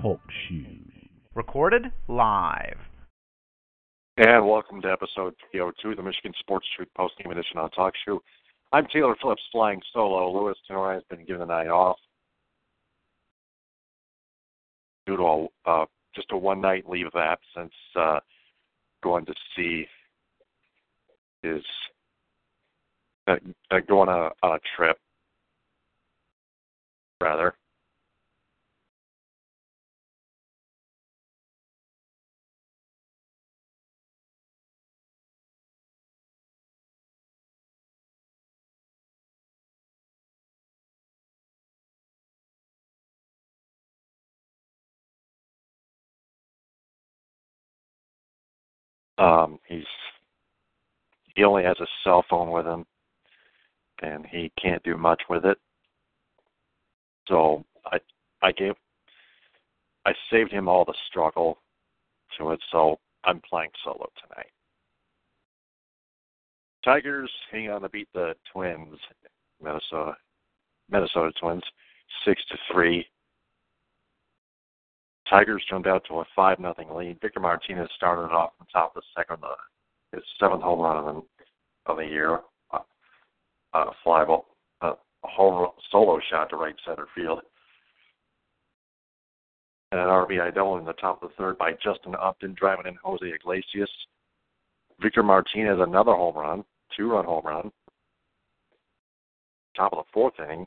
Talk Show. Recorded live. And welcome to episode 302 of the Michigan Sports Truth Post Game Edition on Talk Show. I'm Taylor Phillips flying solo. Louis Tenora has been given the night off due to a, uh, just a one night leave of absence, uh, going to see his uh, uh, going on a, on a trip rather. Um, he's he only has a cell phone with him, and he can't do much with it. So I I gave I saved him all the struggle to it. So I'm playing solo tonight. Tigers hang on to beat the Twins, Minnesota Minnesota Twins, six to three. Tigers jumped out to a five nothing lead. Victor Martinez started off on top of the second, uh, his seventh home run of the, of the year. Uh, uh, fly ball, uh, a home solo shot to right center field. And an RBI double in the top of the third by Justin Upton, driving in Jose Iglesias. Victor Martinez another home run, two run home run. Top of the fourth inning,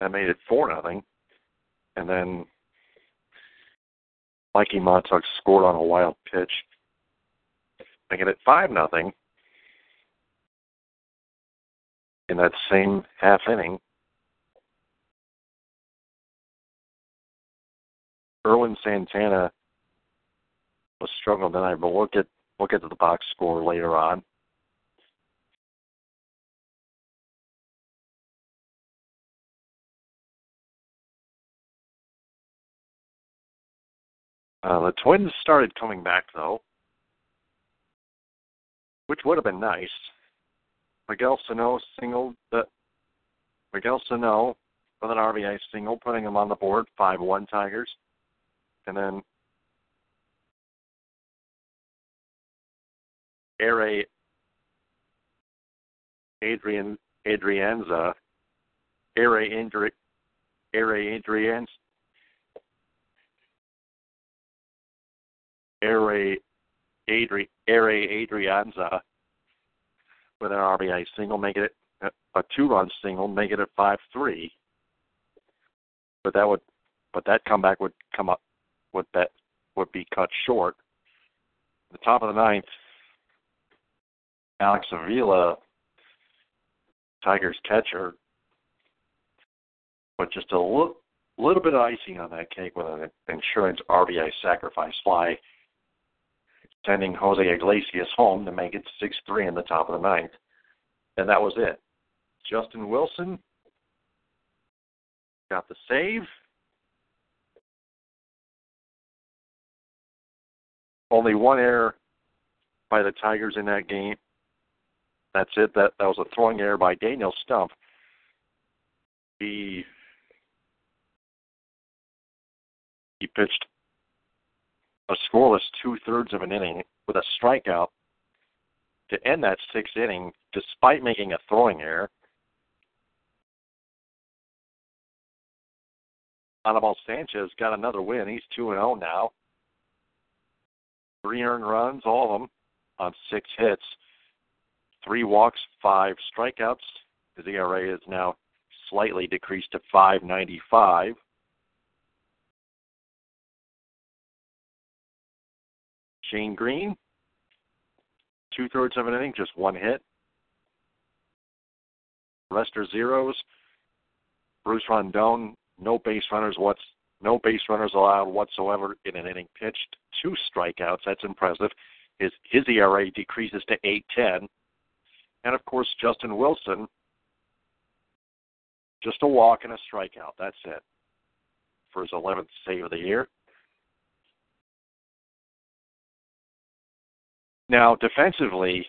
That made it four nothing, and then Mikie Mahtook scored on a wild pitch, making it five nothing. In that same half inning, Ervin Santana was struggling tonight, but we'll get we'll get to the box score later on. Uh, the Twins started coming back though, which would have been nice. Miguel Sano singled the Miguel Sano with an RBI single, putting him on the board, five one Tigers, and then Ehire Adrian Adrianza Ehire Adri, Ehire Adrianza Ehire Adrianza with an RBI single, making it a two-run single, make it five-three. But that would, but that comeback would come up, would that would be cut short. the top of the ninth, Alex Avila, Tigers catcher, but just a little, little bit of icing on that cake with an insurance RBI sacrifice fly sending Jose Iglesias home to make it 6 3 in the top of the ninth. And that was it. Justin Wilson got the save. Only one error by the Tigers in that game. That's it. That that was a throwing error by Daniel Stump. He he pitched a scoreless two thirds of an inning with a strikeout to end that sixth inning despite making a throwing error. Anibal Sanchez got another win. He's 2 0 now. Three earned runs, all of them, on six hits. Three walks, five strikeouts. His ERA is now slightly decreased to 595. Shane Greene, two thirds of an inning, just one hit. Rest are zeros. Bruce Rondon, no base runners what's no base runners allowed whatsoever in an inning pitched. Two strikeouts. That's impressive. His his ERA decreases to eight ten. And of course Justin Wilson. Just a walk and a strikeout. That's it. For his eleventh save of the year. Now, defensively,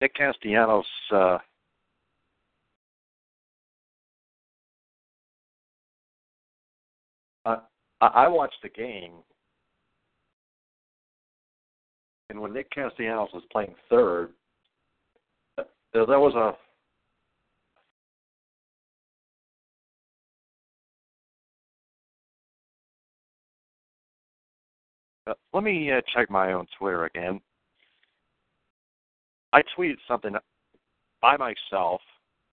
Nick Castellanos uh, I watched the game, and when Nick Castellanos was playing third, uh, there was a Uh, let me uh, check my own Twitter again. I tweeted something by myself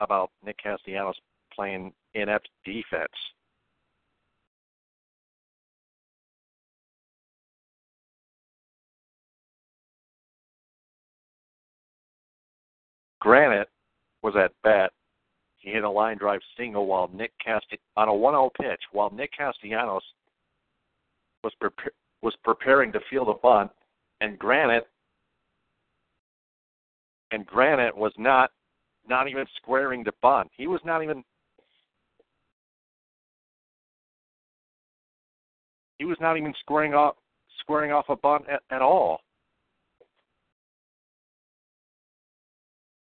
about Nick Castellanos playing inept defense. Granite was at bat. He hit a line drive single while Nick Cast on a 1-0 pitch while Nick Castellanos was prepared was preparing to field a bunt, and Granite and Granite was not not even squaring to bunt. He was not even he was not even squaring off squaring off a bunt at, at all.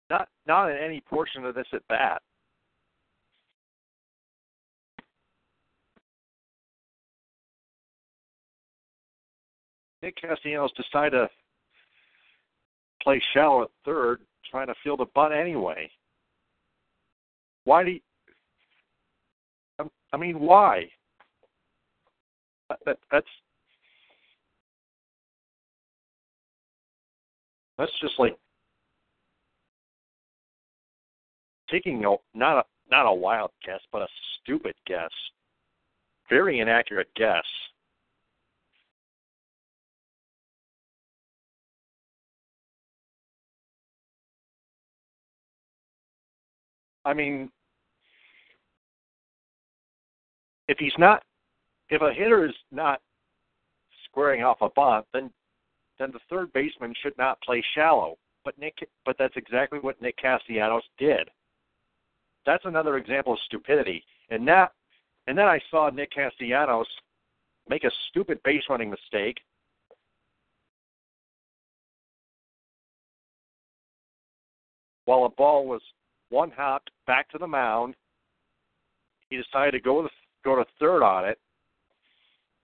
Not not in any portion of this at bat. Nick Castellanos decided to play shallow at third, trying to field a bunt anyway. Why do you, I mean, why? That, that's that's just like taking a not a not a wild guess, but a stupid guess, very inaccurate guess. I mean, if he's not, if a hitter is not squaring off a bunt, then then the third baseman should not play shallow. But Nick, but that's exactly what Nick Castellanos did. That's another example of stupidity. And that, and then I saw Nick Castellanos make a stupid base running mistake. While a ball was one hopped back to the mound. He decided to go to go to third on it,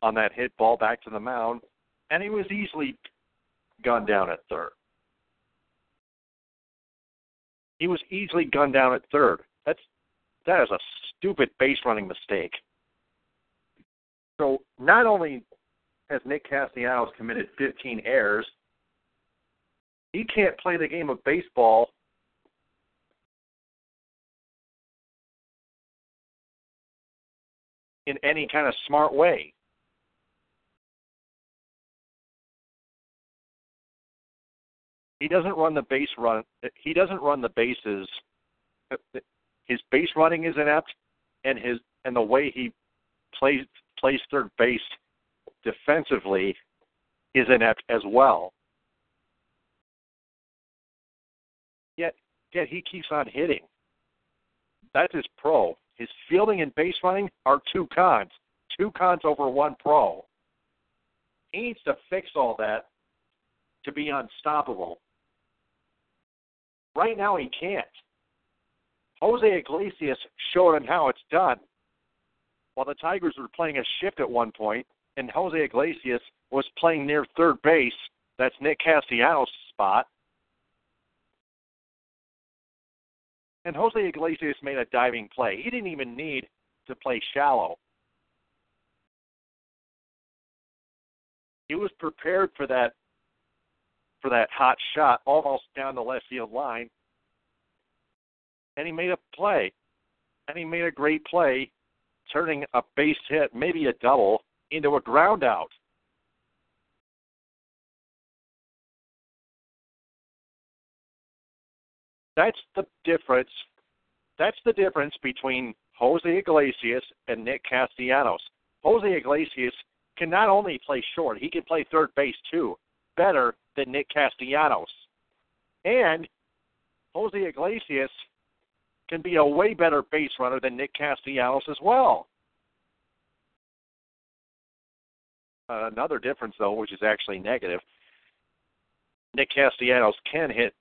on that hit ball back to the mound, and he was easily gunned down at third. He was easily gunned down at third. That's that is a stupid base running mistake. So not only has Nick Castellanos committed 15 errors, he can't play the game of baseball in any kind of smart way. He doesn't run the base run. He doesn't run the bases. His base running is inept, and his and the way he plays plays third base defensively is inept as well. Yet, yet he keeps on hitting. That's his pro. His fielding and base running are two cons. Two cons over one pro. He needs to fix all that to be unstoppable. Right now, he can't. Jose Iglesias showed him how it's done. While the Tigers were playing a shift at one point, and Jose Iglesias was playing near third base, that's Nick Castellanos' spot. And Jose Iglesias made a diving play. He didn't even need to play shallow. He was prepared for that for that hot shot almost down the left field line. And he made a play. And he made a great play, turning a base hit, maybe a double, into a ground out. That's the difference. That's the difference between Jose Iglesias and Nick Castellanos. Jose Iglesias can not only play short, he can play third base too, better than Nick Castellanos. And Jose Iglesias can be a way better base runner than Nick Castellanos as well. Another difference, though, which is actually negative, Nick Castellanos can hit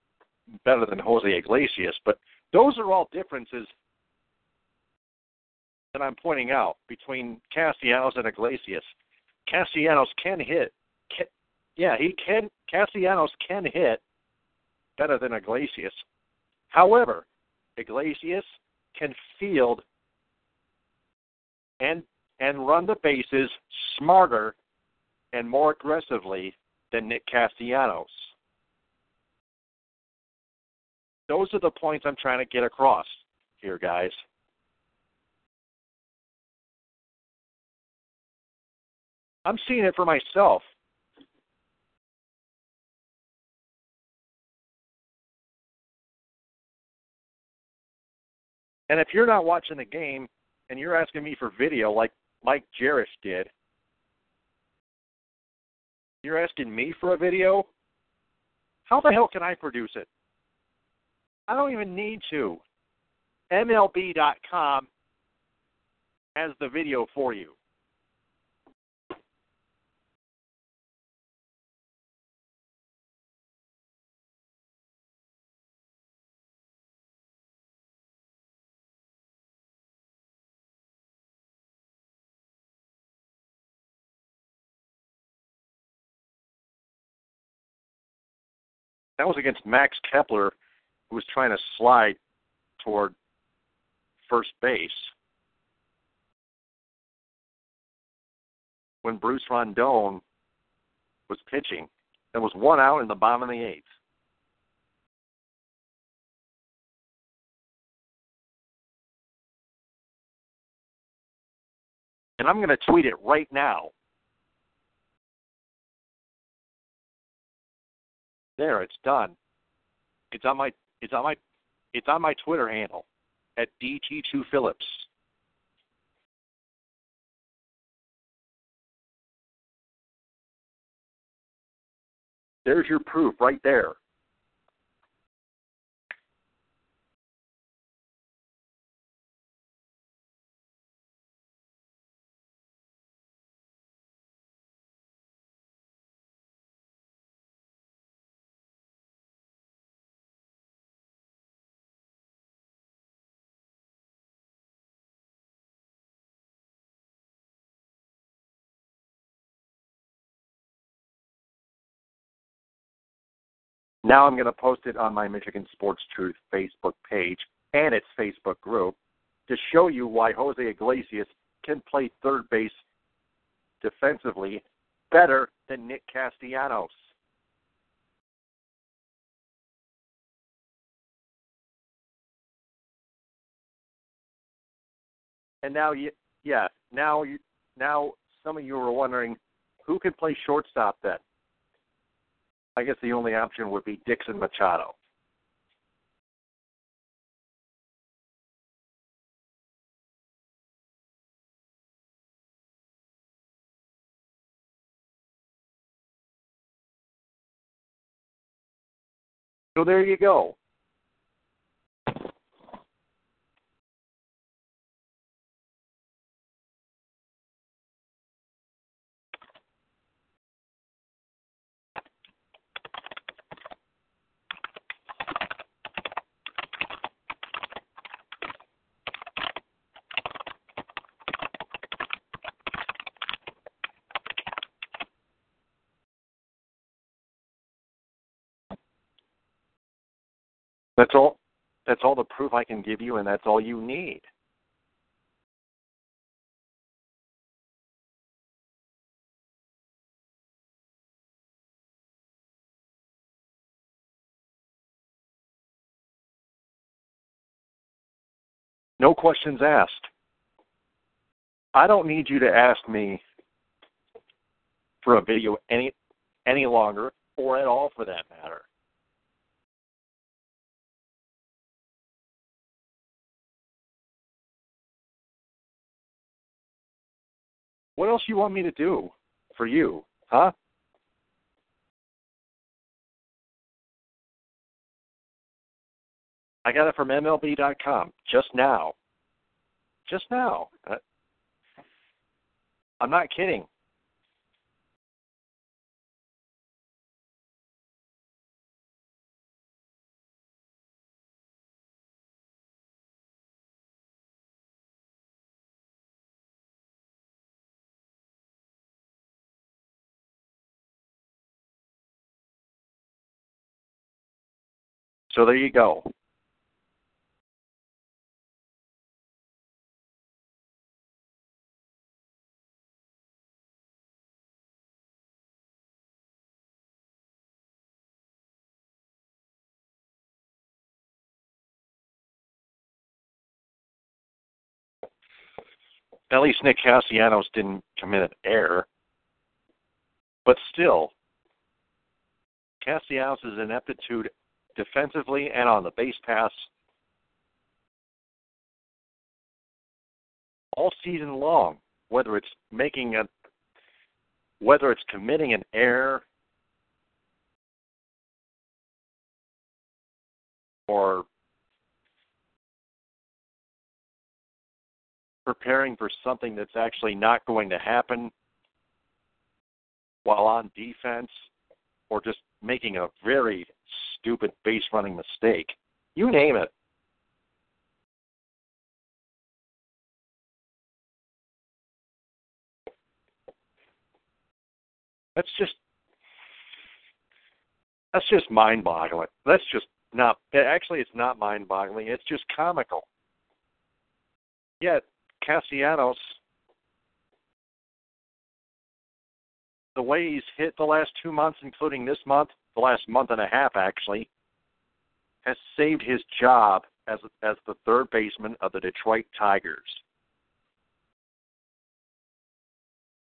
better than Jose Iglesias, but those are all differences that I'm pointing out between Castellanos and Iglesias. Castellanos can hit. Can, yeah, he can. Castellanos can hit better than Iglesias. However, Iglesias can field and and run the bases smarter and more aggressively than Nick Castellanos. Those are the points I'm trying to get across here, guys. I'm seeing it for myself. And if you're not watching the game and you're asking me for video like Mike Jarish did, you're asking me for a video? How the hell can I produce it? I don't even need to. MLB.com has the video for you. That was against Max Kepler, who was trying to slide toward first base. When Bruce Rondon was pitching, there was one out in the bottom of the eighth. And I'm going to tweet it right now. There, it's done. It's on my it's on my it's on my Twitter handle at DT2Phillips. There's your proof right there. Now I'm going to post it on my Michigan Sports Truth Facebook page and its Facebook group to show you why Jose Iglesias can play third base defensively better than Nick Castellanos. And now, yeah, now you, now some of you are wondering who can play shortstop then. I guess the only option would be Dixon Machado. So there you go. That's all. That's all the proof I can give you, and that's all you need. No questions asked. I don't need you to ask me for a video any any longer or at all for that matter. What else you want me to do for you, huh? I got it from MLB.com just now. Just now. Uh, I'm not kidding. So there you go. At least Nick Castellanos didn't commit an error. But still, Castellanos' ineptitude defensively and on the base pass all season long, whether it's making a whether it's committing an error or preparing for something that's actually not going to happen while on defense or just making a very stupid base running mistake. You name it. That's just that's just mind boggling. That's just not actually it's not mind boggling, it's just comical. Yet Castellanos the way he's hit the last two months, including this month, the last month and a half actually, has saved his job as as the third baseman of the Detroit Tigers.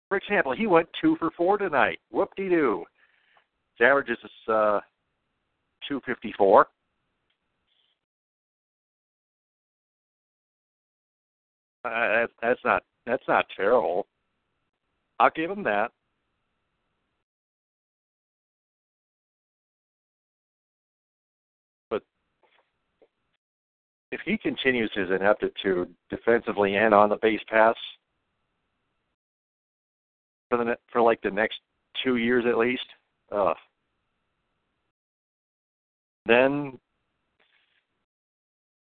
For example, he went two for four tonight. Whoop de doo. His average is uh, 254. Uh, that's not that's not terrible. I'll give him that. If he continues his ineptitude defensively and on the base pass for the for like the next two years at least, uh, then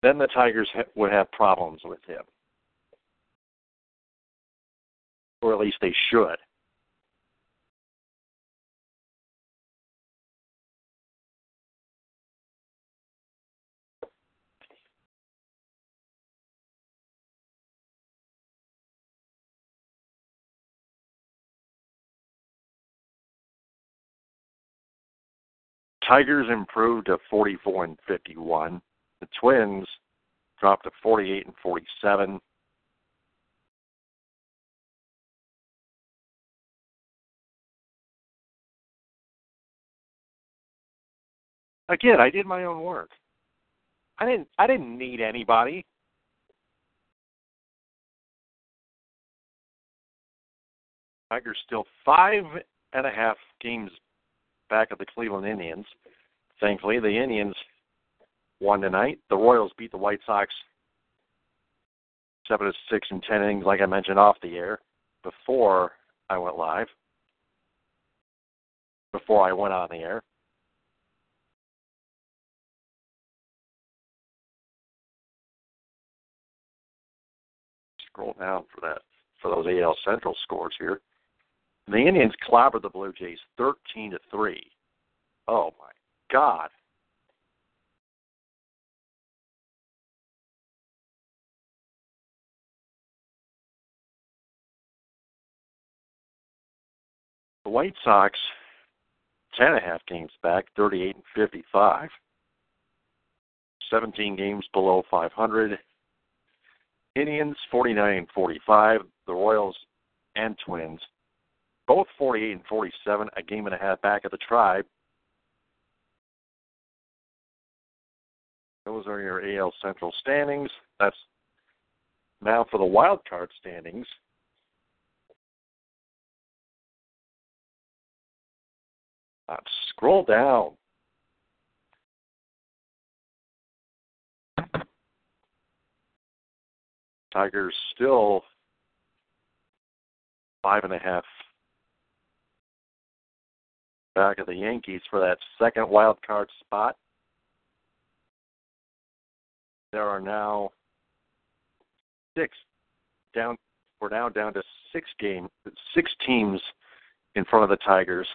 then the Tigers ha- would have problems with him, or at least they should. Tigers improved to 44 and 51. The Twins dropped to 48 and 47. Again, I did my own work. I didn't I didn't need anybody. Tigers still five and a half games back of the Cleveland Indians. Thankfully, the Indians won tonight. The Royals beat the White Sox seven to six and ten innings, like I mentioned off the air before I went live. Before I went on the air. Scroll down for that for those AL Central scores here. The Indians clobbered the Blue Jays 13 to 3. Oh my God. The White Sox, 10 and a half games back, 38 and 55. 17 games below 500. Indians, 49 and 45. The Royals and Twins, both 48 and 47, a game and a half back of the Tribe. Those are your AL Central standings. That's now for the wild card standings. Uh, scroll down. Tigers still five and a half back of the Yankees for that second wild card spot. There are now six down. We're now down to six game, six teams in front of the Tigers.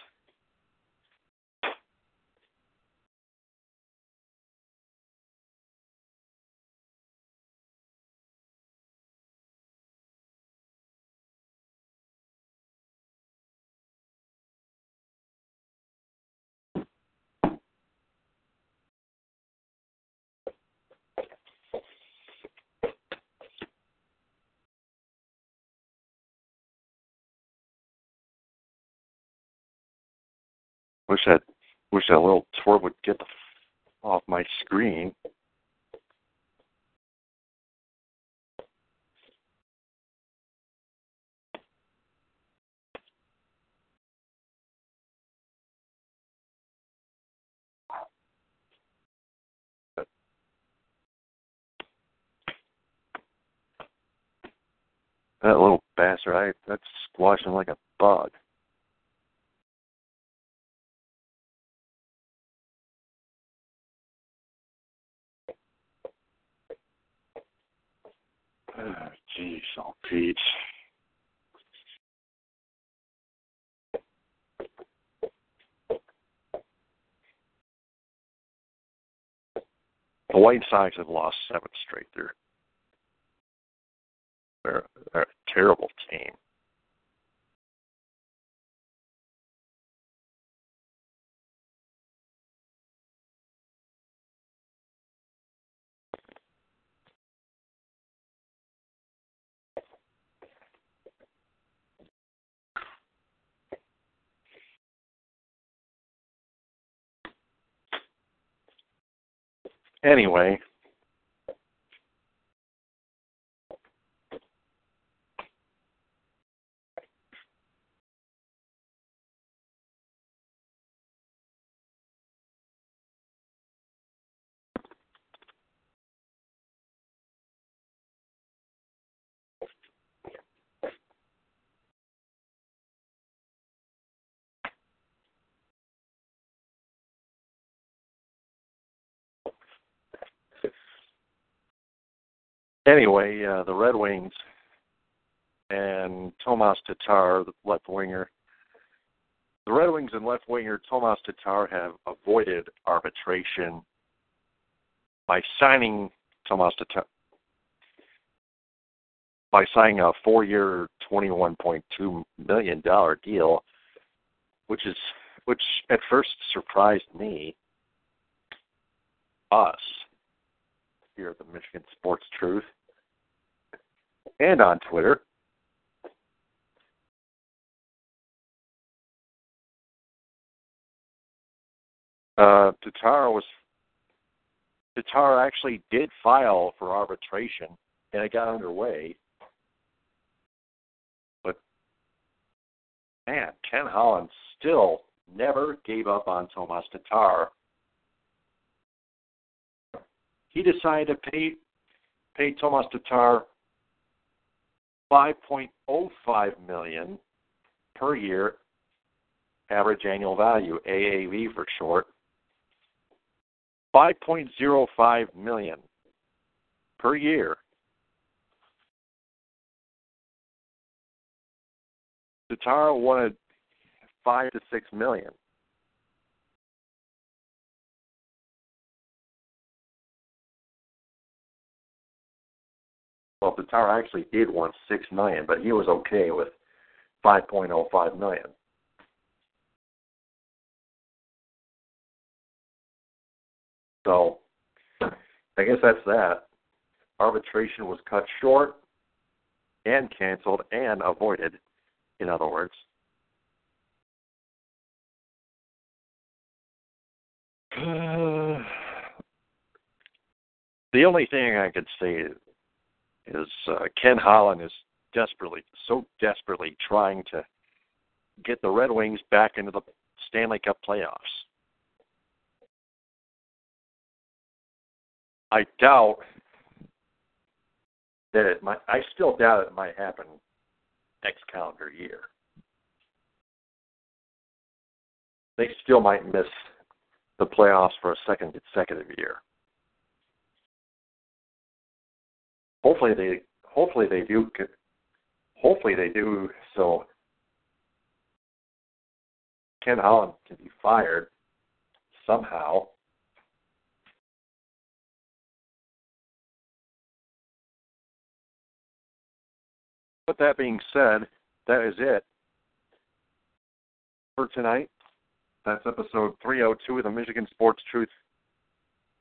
That wish that little twerp would get the f- off my screen. That little bastard, I that's squashing like a bug. Jeez, oh Pete. The White Sox have lost seven straight. They're they're, they're a terrible team. Anyway, anyway, uh, the Red Wings and Tomas Tatar, the left winger. The Red Wings and left winger Tomas Tatar have avoided arbitration by signing Tomas Tatar by signing a four-year, twenty-one point two million dollar deal, which is which at first surprised me, us here at the Michigan Sports Truth, and on Twitter. Uh, was Tatar actually did file for arbitration, and it got underway. But man, Ken Holland still never gave up on Tomas Tatar. He decided to pay pay Tomas Tatar 5.05 million per year average annual value AAV for short. 5.05 million per year. Tatar wanted 5 to 6 million Well, Tatar actually did want six million, but he was okay with five point oh five million. So, I guess that's that. Arbitration was cut short and canceled and avoided, in other words. the only thing I could say is uh, Ken Holland is desperately, so desperately trying to get the Red Wings back into the Stanley Cup playoffs. I doubt that it might. I still doubt it might happen next calendar year. They still might miss the playoffs for a second consecutive year. Hopefully they hopefully they do hopefully they do so Ken Holland can be fired somehow. But that being said, that is it for tonight. That's episode 302 of the Michigan Sports Truth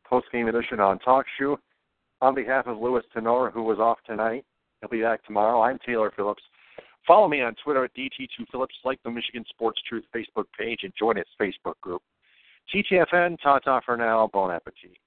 post game edition on Talk Show. On behalf of Louis Tenor, who was off tonight, he'll be back tomorrow. I'm Taylor Phillips Follow me on Twitter at DT2Phillips, like the Michigan Sports Truth Facebook page, and join its Facebook group. TTFN, ta ta for now, bon appetit.